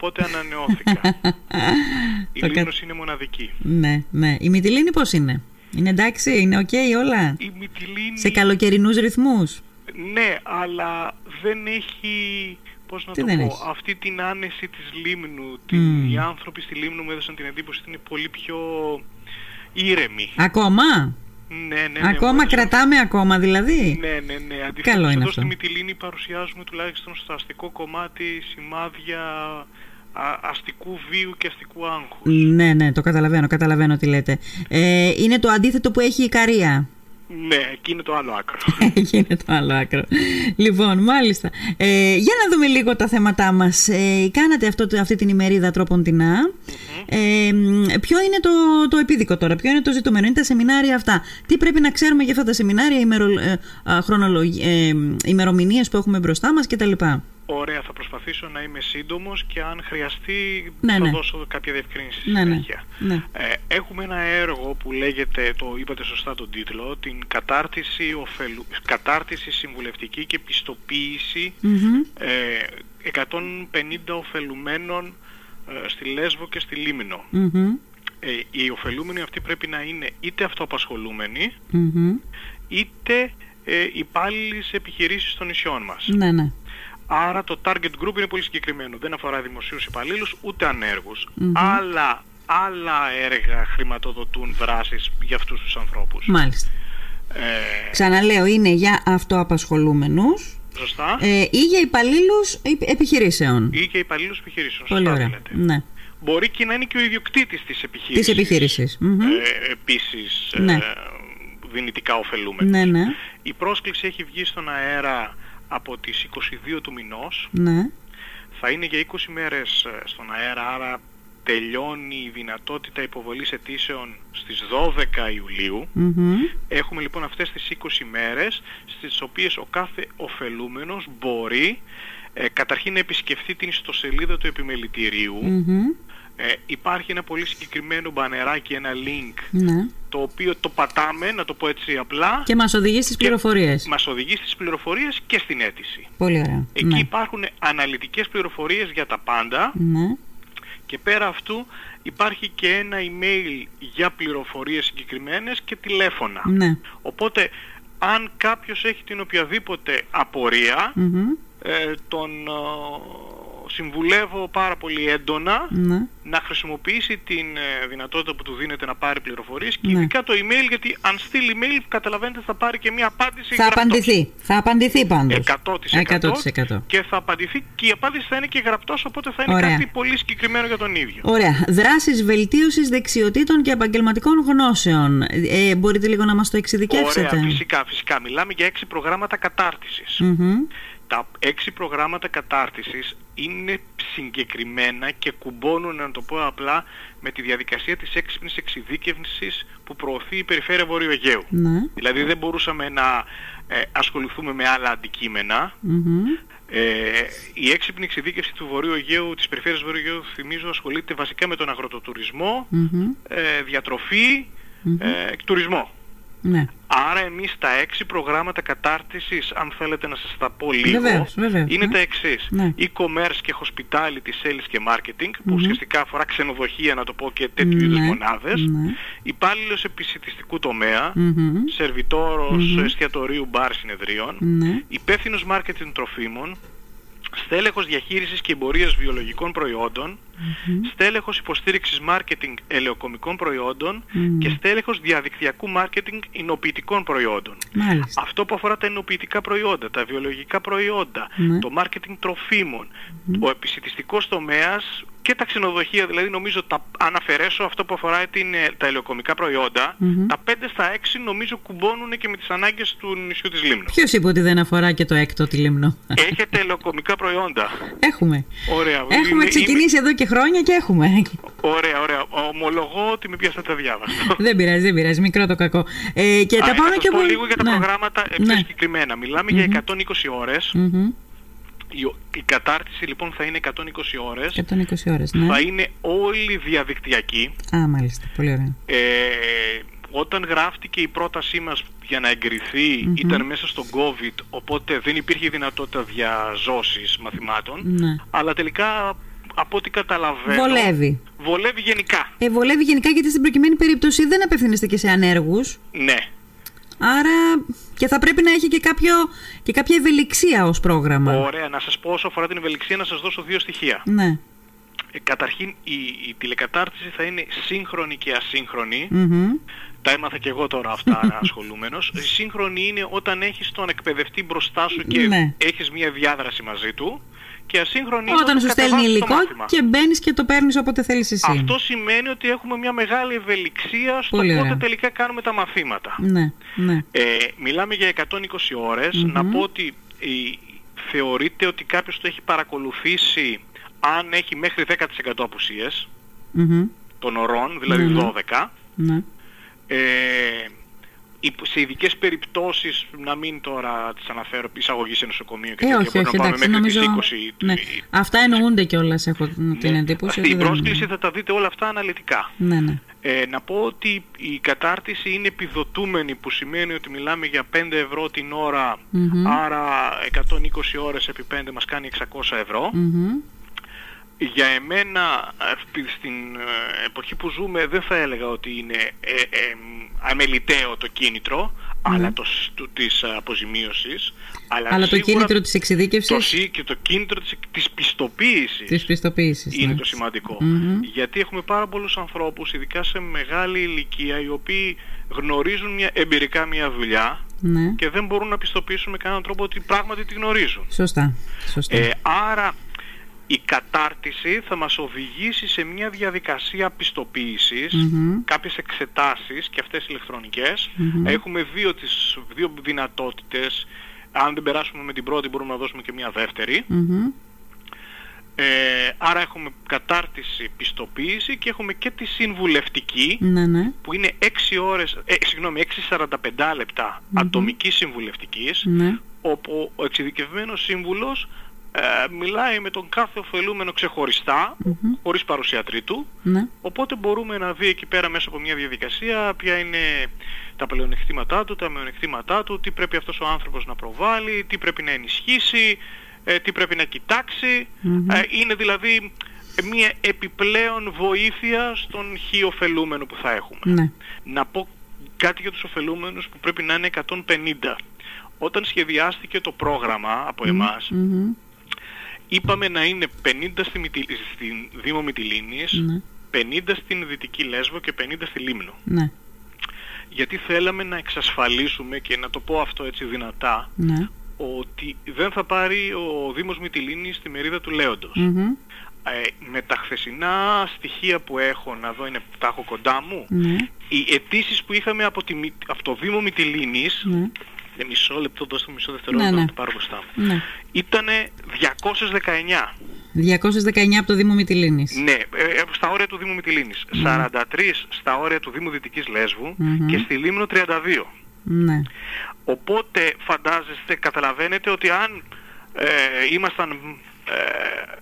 οπότε ανανεώθηκα. η Λήμνος είναι μοναδική. Ναι, ναι. Η Μυτιλίνη πώς είναι; Είναι εντάξει, είναι οκ όλα; Η Μυτιλίνη... Σε καλοκαιρινούς ρυθμούς; Ναι, αλλά δεν έχει πώς να Τι το δεν πω, έχει; αυτή την άνεση της Λήμνου. Την, Οι άνθρωποι στη Λήμνο μου έδωσαν την εντύπωση ότι είναι πολύ πιο ήρεμοι. Ακόμα; Ναι, ναι, ναι. μου ακόμα έδωσαν- κρατάμε ακόμα δηλαδή; Ναι, ναι, ναι. Αντιθέτως Καλό είναι εδώ αυτό. στη Μυτιλίνη παρουσιάζουμε τουλάχιστον στο αστικό κομμάτι σημάδια α, αστικού βίου και αστικού άγχους. Ναι, ναι, το καταλαβαίνω, καταλαβαίνω τι λέτε. Ε, είναι το αντίθετο που έχει η Καρία. Ναι, εκεί είναι το άλλο άκρο. Εκεί είναι το άλλο άκρο. Λοιπόν, μάλιστα. Ε, για να δούμε λίγο τα θέματά μας. Ε, κάνατε αυτό, το- αυτή την ημερίδα τρόπον τεινά. Ε, μ, ποιο είναι το, το επίδικο τώρα, ποιο είναι το ζητούμενο, είναι τα σεμινάρια αυτά. Τι πρέπει να ξέρουμε για αυτά τα σεμινάρια, ημερο, ε, α, χρονολογ- ε, ημερομηνίες που έχουμε μπροστά μας κτλ. Ωραία, θα προσπαθήσω να είμαι σύντομος και αν χρειαστεί Ναι, θα ναι. δώσω κάποια διευκρίνηση στη Ναι, ναι, συνέχεια. ναι. Ε, έχουμε ένα έργο που λέγεται, το είπατε σωστά τον τίτλο, την κατάρτιση, οφελου, κατάρτιση συμβουλευτική και πιστοποίηση Μμμ. ε, 150 ωφελουμένων ε, στη Λέσβο και στη Λίμνο. Μμμ. Ε, οι ωφελούμενοι αυτοί πρέπει να είναι είτε αυτοαπασχολούμενοι, Μμμ. είτε ε, υπάλληλοι σε επιχειρήσεις των νησιών μας. Ναι, ναι. Άρα το target group είναι πολύ συγκεκριμένο. Δεν αφορά δημοσίους υπαλλήλους ούτε ανέργους. Μμμ. Άλλα, άλλα έργα χρηματοδοτούν δράσεις για αυτούς τους ανθρώπους. Μάλιστα. Ε, Ξαναλέω, είναι για αυτοαπασχολούμενους σωστά. ε, ή για υπαλλήλους επι- επιχειρήσεων. Ή και υπαλλήλους επιχειρήσεων. Πολύ Σωστά ωραία. λέτε. Ναι. Μπορεί και να είναι και ο ιδιοκτήτης της επιχείρησης. Της επιχείρησης. Μμμ. Ε, επίσης Ναι. ε, δυνητικά ωφελούμενος. Ναι, ναι. Η πρόσκληση έχει βγει στον αέρα από τις 22 του μηνός. Ναι. Θα είναι για 20 μέρες ε, στον αέρα, άρα τελειώνει η δυνατότητα υποβολής αιτήσεων στις 12 Ιουλίου. Μμμ. Έχουμε λοιπόν αυτές τις 20 μέρες στις οποίες ο κάθε ωφελούμενος μπορεί ε, καταρχήν να επισκεφθεί την ιστοσελίδα του επιμελητηρίου. Μμμ. Ε, υπάρχει ένα πολύ συγκεκριμένο μπανεράκι, ένα link Ναι. το οποίο το πατάμε, να το πω έτσι απλά, Και μας οδηγεί στις και πληροφορίες. μας οδηγεί στις πληροφορίες και στην αίτηση. Πολύ ωραία. Εκεί Ναι. υπάρχουν αναλυτικές πληροφορίες για τα πάντα Ναι. και πέρα αυτού υπάρχει και ένα email για πληροφορίες συγκεκριμένες και τηλέφωνα. Ναι. Οπότε αν κάποιος έχει την οποιαδήποτε απορία, Μμμ. ε, τον ε, συμβουλεύω πάρα πολύ έντονα Ναι. να χρησιμοποιήσει την ε, δυνατότητα που του δίνεται να πάρει πληροφορίες και Ναι. ειδικά το email γιατί αν στείλει email καταλαβαίνετε θα πάρει και μια απάντηση Θα γραπτός. απαντηθεί. Θα απαντηθεί πάντως. 100%, 100%. και θα απαντηθεί και η απάντηση θα είναι και γραπτός οπότε θα είναι Ωραία. κάτι πολύ συγκεκριμένο για τον ίδιο. Ωραία. Δράσεις βελτίωσης δεξιοτήτων και επαγγελματικών γνώσεων. Ε, μπορείτε λίγο να μας το εξειδικεύσετε; Ωραία, φυσικά, φυσικά. Μιλάμε για έξι προγράμματα κατάρτισης. Μμμ. Τα έξι προγράμματα κατάρτισης είναι συγκεκριμένα και κουμπώνουν, να το πω απλά, με τη διαδικασία της έξυπνης εξειδίκευσης που προωθεί η Περιφέρεια Βορείου Αιγαίου. Ναι. Δηλαδή δεν μπορούσαμε να ε, ασχοληθούμε με άλλα αντικείμενα. Μμμ. Ε, η έξυπνη εξειδίκευση του Βορείου Αιγαίου, της Περιφέρειας Βορείου Αιγαίου, θυμίζω, ασχολείται βασικά με τον αγροτοτουρισμό, Μμμ. ε, διατροφή, ε, τουρισμό. Ναι. Άρα εμείς τα έξι προγράμματα κατάρτισης, αν θέλετε να σας τα πω λίγο, Βεβαίως, βεβαίως, είναι ναι. τα εξής. Ναι. E-commerce και hospitality, sales και marketing, που ουσιαστικά αφορά ξενοδοχεία, να το πω, και τέτοιου Ναι, είδους μονάδες. ναι. Υπάλληλος επισητιστικού τομέα, Μμμ. σερβιτόρος εστιατορίου μπαρ συνεδρίων, Ναι. υπεύθυνος marketing τροφίμων, στέλεχος διαχείρισης και εμπορίας βιολογικών προϊόντων, στέλεχος υποστήριξης marketing ελαιοκομικών προϊόντων και στέλεχος διαδικτυακού marketing εινοποιητικών προϊόντων. Μάλιστα. Αυτό που αφορά τα εινοποιητικά προϊόντα, τα βιολογικά προϊόντα, Ναι. το marketing τροφίμων, ο επισητιστικός τομέας και τα ξενοδοχεία, δηλαδή νομίζω τα, αν αφαιρέσω αυτό που αφορά την, ε, τα ελαιοκομικά προϊόντα, τα 5 στα 6 νομίζω κουμπώνουν και με τις ανάγκες του νησιού της Λίμνου. Ποιος είπε ότι δεν αφορά και το έκτο τη Λίμνο; Έχετε ελαιοκομικά προϊόντα. Έχουμε. Ωραία. Έχουμε Είναι- ξεκινήσει εδώ και χρόνια και έχουμε. είμαι- Ωραία, ωραία. Ομολογώ ότι με πιάσατε διάβαστο. δεν πειράζει, δεν πειράζει. Μικρό το κακό. Ε, και Α, τα να πάμε σας και πω πολύ- λίγο για τα Ναι. προγράμματα ε, πιο Ναι. συγκεκριμένα. Μιλάμε για 120 ώρες. Μμμ. Η, η κατάρτιση λοιπόν θα είναι 120 ώρες. 120 ώρες, ναι. Θα είναι όλη διαδικτυακή. Α, μάλιστα. Πολύ ωραία. Ε, όταν γράφτηκε η πρότασή μας για να εγκριθει ήταν μέσα στο COVID, οπότε δεν υπήρχε δυνατότητα διαζώσης μαθημάτων. Ναι. Αλλά τελικά από ό,τι καταλαβαίνω... Βολεύει. Βολεύει γενικά. Ε, βολεύει γενικά γιατί στην προκειμένη περίπτωση δεν απευθύνεστε και σε ανέργους. Ναι. Άρα και θα πρέπει να έχει και, κάποιο, και κάποια ευελιξία ως πρόγραμμα. Ωραία. Να σας πω όσο αφορά την ευελιξία να σας δώσω δύο στοιχεία. Ναι. Ε, καταρχήν η, η τηλεκατάρτιση θα είναι σύγχρονη και ασύγχρονη. Μμμ. Τα έμαθα και εγώ τώρα αυτά ασχολούμενος. Η σύγχρονη είναι όταν έχεις τον εκπαιδευτή μπροστά σου και Ναι. έχεις μια διάδραση μαζί του. Και ασύγχρονη είναι Όταν σου στέλνει κατεβάζεις το υλικό μάθημα. και μπαίνεις και το παίρνεις όποτε θέλεις εσύ. Αυτό σημαίνει ότι έχουμε μια μεγάλη ευελιξία στο Πολύ πότε ωραία. τελικά κάνουμε τα μαθήματα. Ναι, ναι. Ε, μιλάμε για 120 ωρες Να πω ότι η, θεωρείται ότι κάποιος το έχει παρακολουθήσει αν έχει μέχρι 10% απουσίες Μμμ. των ωρών, δηλαδή Ναι, ναι. 12. ναι. Ε, υπ- σε ειδικές περιπτώσεις, να μην τώρα τις αναφέρω, εισαγωγή σε νοσοκομείο και Ε, τέτοια, όχι, μπορεί όχι, να πάμε εντάξει, μέχρι νομίζω. τις 20. Ναι. η- Αυτά εννοούνται κιόλας, έχω την ναι. εντύπωση. Αυτή η ότι δεν- πρόσκληση θα τα δείτε όλα αυτά αναλυτικά. Ναι, ναι. Ε, να πω ότι η κατάρτιση είναι επιδοτούμενη που σημαίνει ότι μιλάμε για 5 ευρώ την ώρα Μμμ. άρα 120 ώρες επί 5 μας κάνει 600 ευρώ. Μμμ. Για εμένα ε, στην ε, εποχή που ζούμε δεν θα έλεγα ότι είναι ε, ε, αμεληταίο το κίνητρο αλλά το, σ- του, της αποζημίωσης αλλά, Αλλά το σίγουρα κίνητρο της το, εξειδίκευσης σύ- και το κίνητρο της, της πιστοποίησης της πιστοποίησης. είναι ναι. το σημαντικό. Μμμ. Γιατί έχουμε πάρα πολλούς ανθρώπους, ειδικά σε μεγάλη ηλικία, οι οποίοι γνωρίζουν μια, εμπειρικά μια δουλειά Ναι. και δεν μπορούν να πιστοποιήσουν με κανέναν τρόπο ότι πράγματι τη γνωρίζουν. Σωστά. Σωστά. Ε, άρα η κατάρτιση θα μας οδηγήσει σε μια διαδικασία πιστοποίησης, Μμμ. κάποιες εξετάσεις και αυτές ηλεκτρονικές. Μμμ. Έχουμε δύο, τις, δύο δυνατότητες. Αν δεν περάσουμε με την πρώτη μπορούμε να δώσουμε και μια δεύτερη. Μμμ. Ε, άρα έχουμε κατάρτιση, πιστοποίηση και έχουμε και τη συμβουλευτική Ναι, ναι. που είναι 6 ώρες, ε, συγγνώμη, 6-45 λεπτά ατομικής συμβουλευτικής Ναι. όπου ο εξειδικευμένος σύμβουλος ε, μιλάει με τον κάθε ωφελούμενο ξεχωριστά, Μμμ. χωρίς παρουσία τρίτου, Ναι. οπότε μπορούμε να δει εκεί πέρα μέσα από μια διαδικασία ποια είναι τα πλεονεκτήματά του, τα μειονεκτήματά του, τι πρέπει αυτός ο άνθρωπος να προβάλλει, τι πρέπει να ενισχύσει, ε, τι πρέπει να κοιτάξει. Μμμ. Ε, είναι δηλαδή μια επιπλέον βοήθεια στον χι ωφελούμενο που θα έχουμε. Ναι. Να πω κάτι για τους ωφελούμενους που πρέπει να είναι 150. Όταν σχεδιάστηκε το πρόγραμμα από εμάς, Μμμ. Είπαμε να είναι 50 στη Μυτι- στην Δήμο Μυτιλίνης, Ναι. 50 στην Δυτική Λέσβο και 50 στη Λίμνο. Ναι. Γιατί θέλαμε να εξασφαλίσουμε και να το πω αυτό έτσι δυνατά, Ναι. ότι δεν θα πάρει ο Δήμος Μυτιλίνης τη μερίδα του Λέοντος. Μμμ. Ε, με τα χθεσινά στοιχεία που έχω, να δω είναι, τα έχω κοντά μου, Ναι. οι αιτήσεις που είχαμε από, τη, Μυ- από το Δήμο Μυτιλίνης, Ναι. Για μισό λεπτό, δώστε μου μισό δευτερόλεπτο Ναι, ναι. να το πάρω μπροστά μου, Ναι. ήτανε 219. 219 από το Δήμο Μυτιλίνης. Ναι, ε, ε, στα όρια του Δήμου Μυτιλίνης. 43 στα όρια του Δήμου Δυτικής Λέσβου Μμμ. και στη Λίμνο 32. Ναι. Οπότε φαντάζεστε, καταλαβαίνετε ότι αν ε, ήμασταν ε,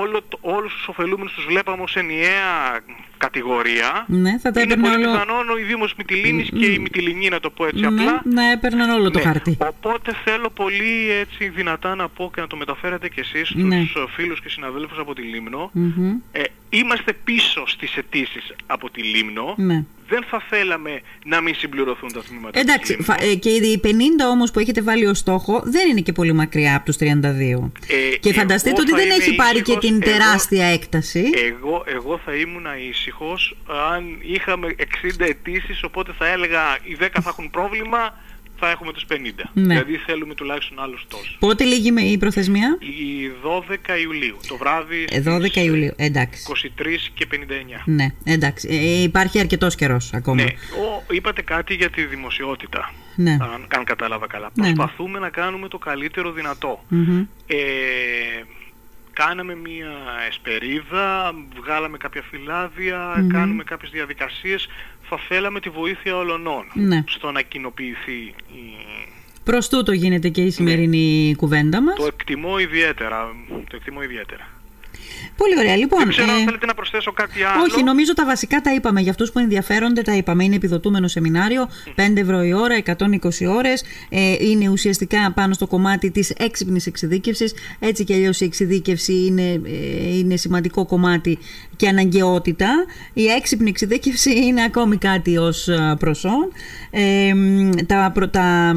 όλο, το- όλους τους ωφελούμενους τους βλέπαμε ως ενιαία κατηγορία, Ναι, θα τα είναι έπαιρνε πολύ όλο. πιθανόν ο Δήμος Μυτιλίνης και η Μυτιλινή, να το πω έτσι Ναι, απλά, να έπαιρναν όλο το ναι. χαρτί. Οπότε θέλω πολύ έτσι δυνατά να πω και να το μεταφέρετε κι εσείς στους Ναι. ε, φίλους και συναδέλφους από τη Λίμνο. Μμμ. Ε, είμαστε πίσω στις αιτήσεις από τη Λίμνο. Ναι. Δεν θα θέλαμε να μην συμπληρωθούν τα τμήματα Εντάξει, της φα- Λίμνου. ε, και οι 50 όμως που έχετε βάλει ως στόχο δεν είναι και πολύ μακριά από τους 32. Ε, Και φανταστείτε εγώ ότι θα δεν είμαι έχει πάρει και ήσυχος, την εγώ- τεράστια έκταση. Εγώ, εγώ θα ήμουν ήσυχος αν είχαμε 60 αιτήσεις, οπότε θα έλεγα οι 10 θα έχουν πρόβλημα, θα έχουμε τους 50. Ναι. Δηλαδή θέλουμε τουλάχιστον άλλους τόσους. Πότε λήγει με η προθεσμία; Η 12 Ιουλίου, το βράδυ Ε, 12 στις Ιουλίου. Εντάξει. 23 και 59. Ναι, εντάξει. Ε, υπάρχει αρκετός καιρός ακόμα. Ναι, ο, είπατε κάτι για τη δημοσιότητα, Ναι. αν, αν κατάλαβα καλά. Ναι, ναι. Προσπαθούμε να κάνουμε το καλύτερο δυνατό. Μμμ. Ε, κάναμε μία εσπερίδα, βγάλαμε κάποια φυλάδια, κάνουμε κάποιες διαδικασίες. Θα θέλαμε τη βοήθεια όλων Ναι. στο να κοινοποιηθεί. Η... Προς τούτο γίνεται και η σημερινή κουβέντα μας. Το εκτιμώ ιδιαίτερα. Το εκτιμώ ιδιαίτερα. Πολύ ωραία. Λοιπόν, Δεν ξέρω αν ε, θέλετε να προσθέσω κάτι άλλο. όχι, νομίζω τα βασικά τα είπαμε. Για αυτούς που ενδιαφέρονται, τα είπαμε. Είναι επιδοτούμενο σεμινάριο, 5 ευρώ η ώρα, 120 ώρες. Ε, είναι ουσιαστικά πάνω στο κομμάτι της έξυπνης εξειδίκευσης. Έτσι κι αλλιώς η εξειδίκευση είναι, ε, είναι σημαντικό κομμάτι και αναγκαιότητα. Η έξυπνη εξειδίκευση είναι ακόμη κάτι ως προσόν. Ε, μ, τα, προ- τα,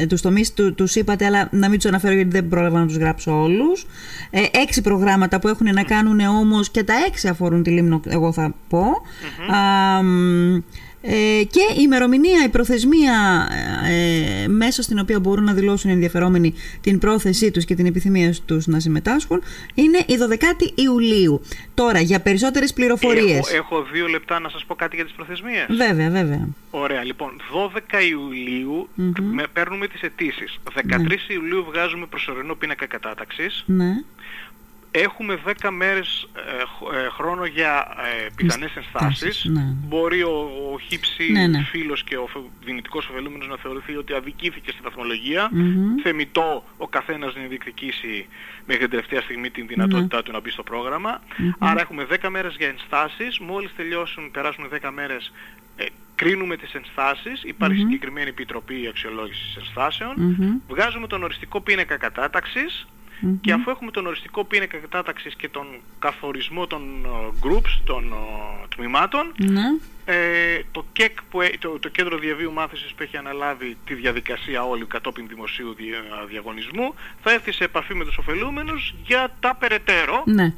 ε, τους τομείς του, τους είπατε, αλλά να μην τους αναφέρω γιατί δεν πρόλαβα να τους γράψω όλους. Ε, έξι προγράμματα που έχουν να κάνουν όμως και τα έξι αφορούν τη Λίμνο, εγώ θα πω. Α, μ, ε, και η ημερομηνία, η προθεσμία ε, μέσα στην οποία μπορούν να δηλώσουν οι ενδιαφερόμενοι την πρόθεσή τους και την επιθυμία τους να συμμετάσχουν είναι η 12η Ιουλίου. Τώρα, για περισσότερες πληροφορίες. Έχω, έχω δύο λεπτά να σας πω κάτι για τις προθεσμίες. Βέβαια, βέβαια. Ωραία, λοιπόν, 12 ιουλιου με, παίρνουμε τις αιτήσεις. 13 Ιουλίου βγάζουμε προσωρινό πίνακα κατάταξης. Ναι. Έχουμε 10 μέρες ε, χ- ε, χρόνο για ε, πιθανές Ενστάσεις, ενστάσεις. ναι. Μπορεί ο, ο χύψη Ναι, ναι. φίλος και ο φε- δυνητικός ωφελούμενος να θεωρηθεί ότι αδικήθηκε στη βαθμολογία. Μμμ. Θεμητό ο καθένας να διεκδικήσει μέχρι την τελευταία στιγμή την δυνατότητά Ναι. του να μπει στο πρόγραμμα. Άρα έχουμε 10 μέρες για ενστάσεις. Μόλις τελειώσουν, περάσουν 10 μέρες, ε, κρίνουμε τις ενστάσεις. Υπάρχει συγκεκριμένη επιτροπή αξιολόγησης ενστάσεων. Μμμ. Βγάζουμε τον οριστικό πίνακα κατάταξης και αφού έχουμε τον οριστικό πίνακα κατάταξης και τον καθορισμό των ε, groups, των ε, τμήματων, Ναι. ε, το, ΚΕΚ που, έ- το, το Κέντρο Διαβίου Μάθησης που έχει αναλάβει τη διαδικασία όλη κατόπιν δημοσίου δια- διαγωνισμού θα έρθει σε επαφή με τους ωφελούμενους για τα περαιτέρω Ναι.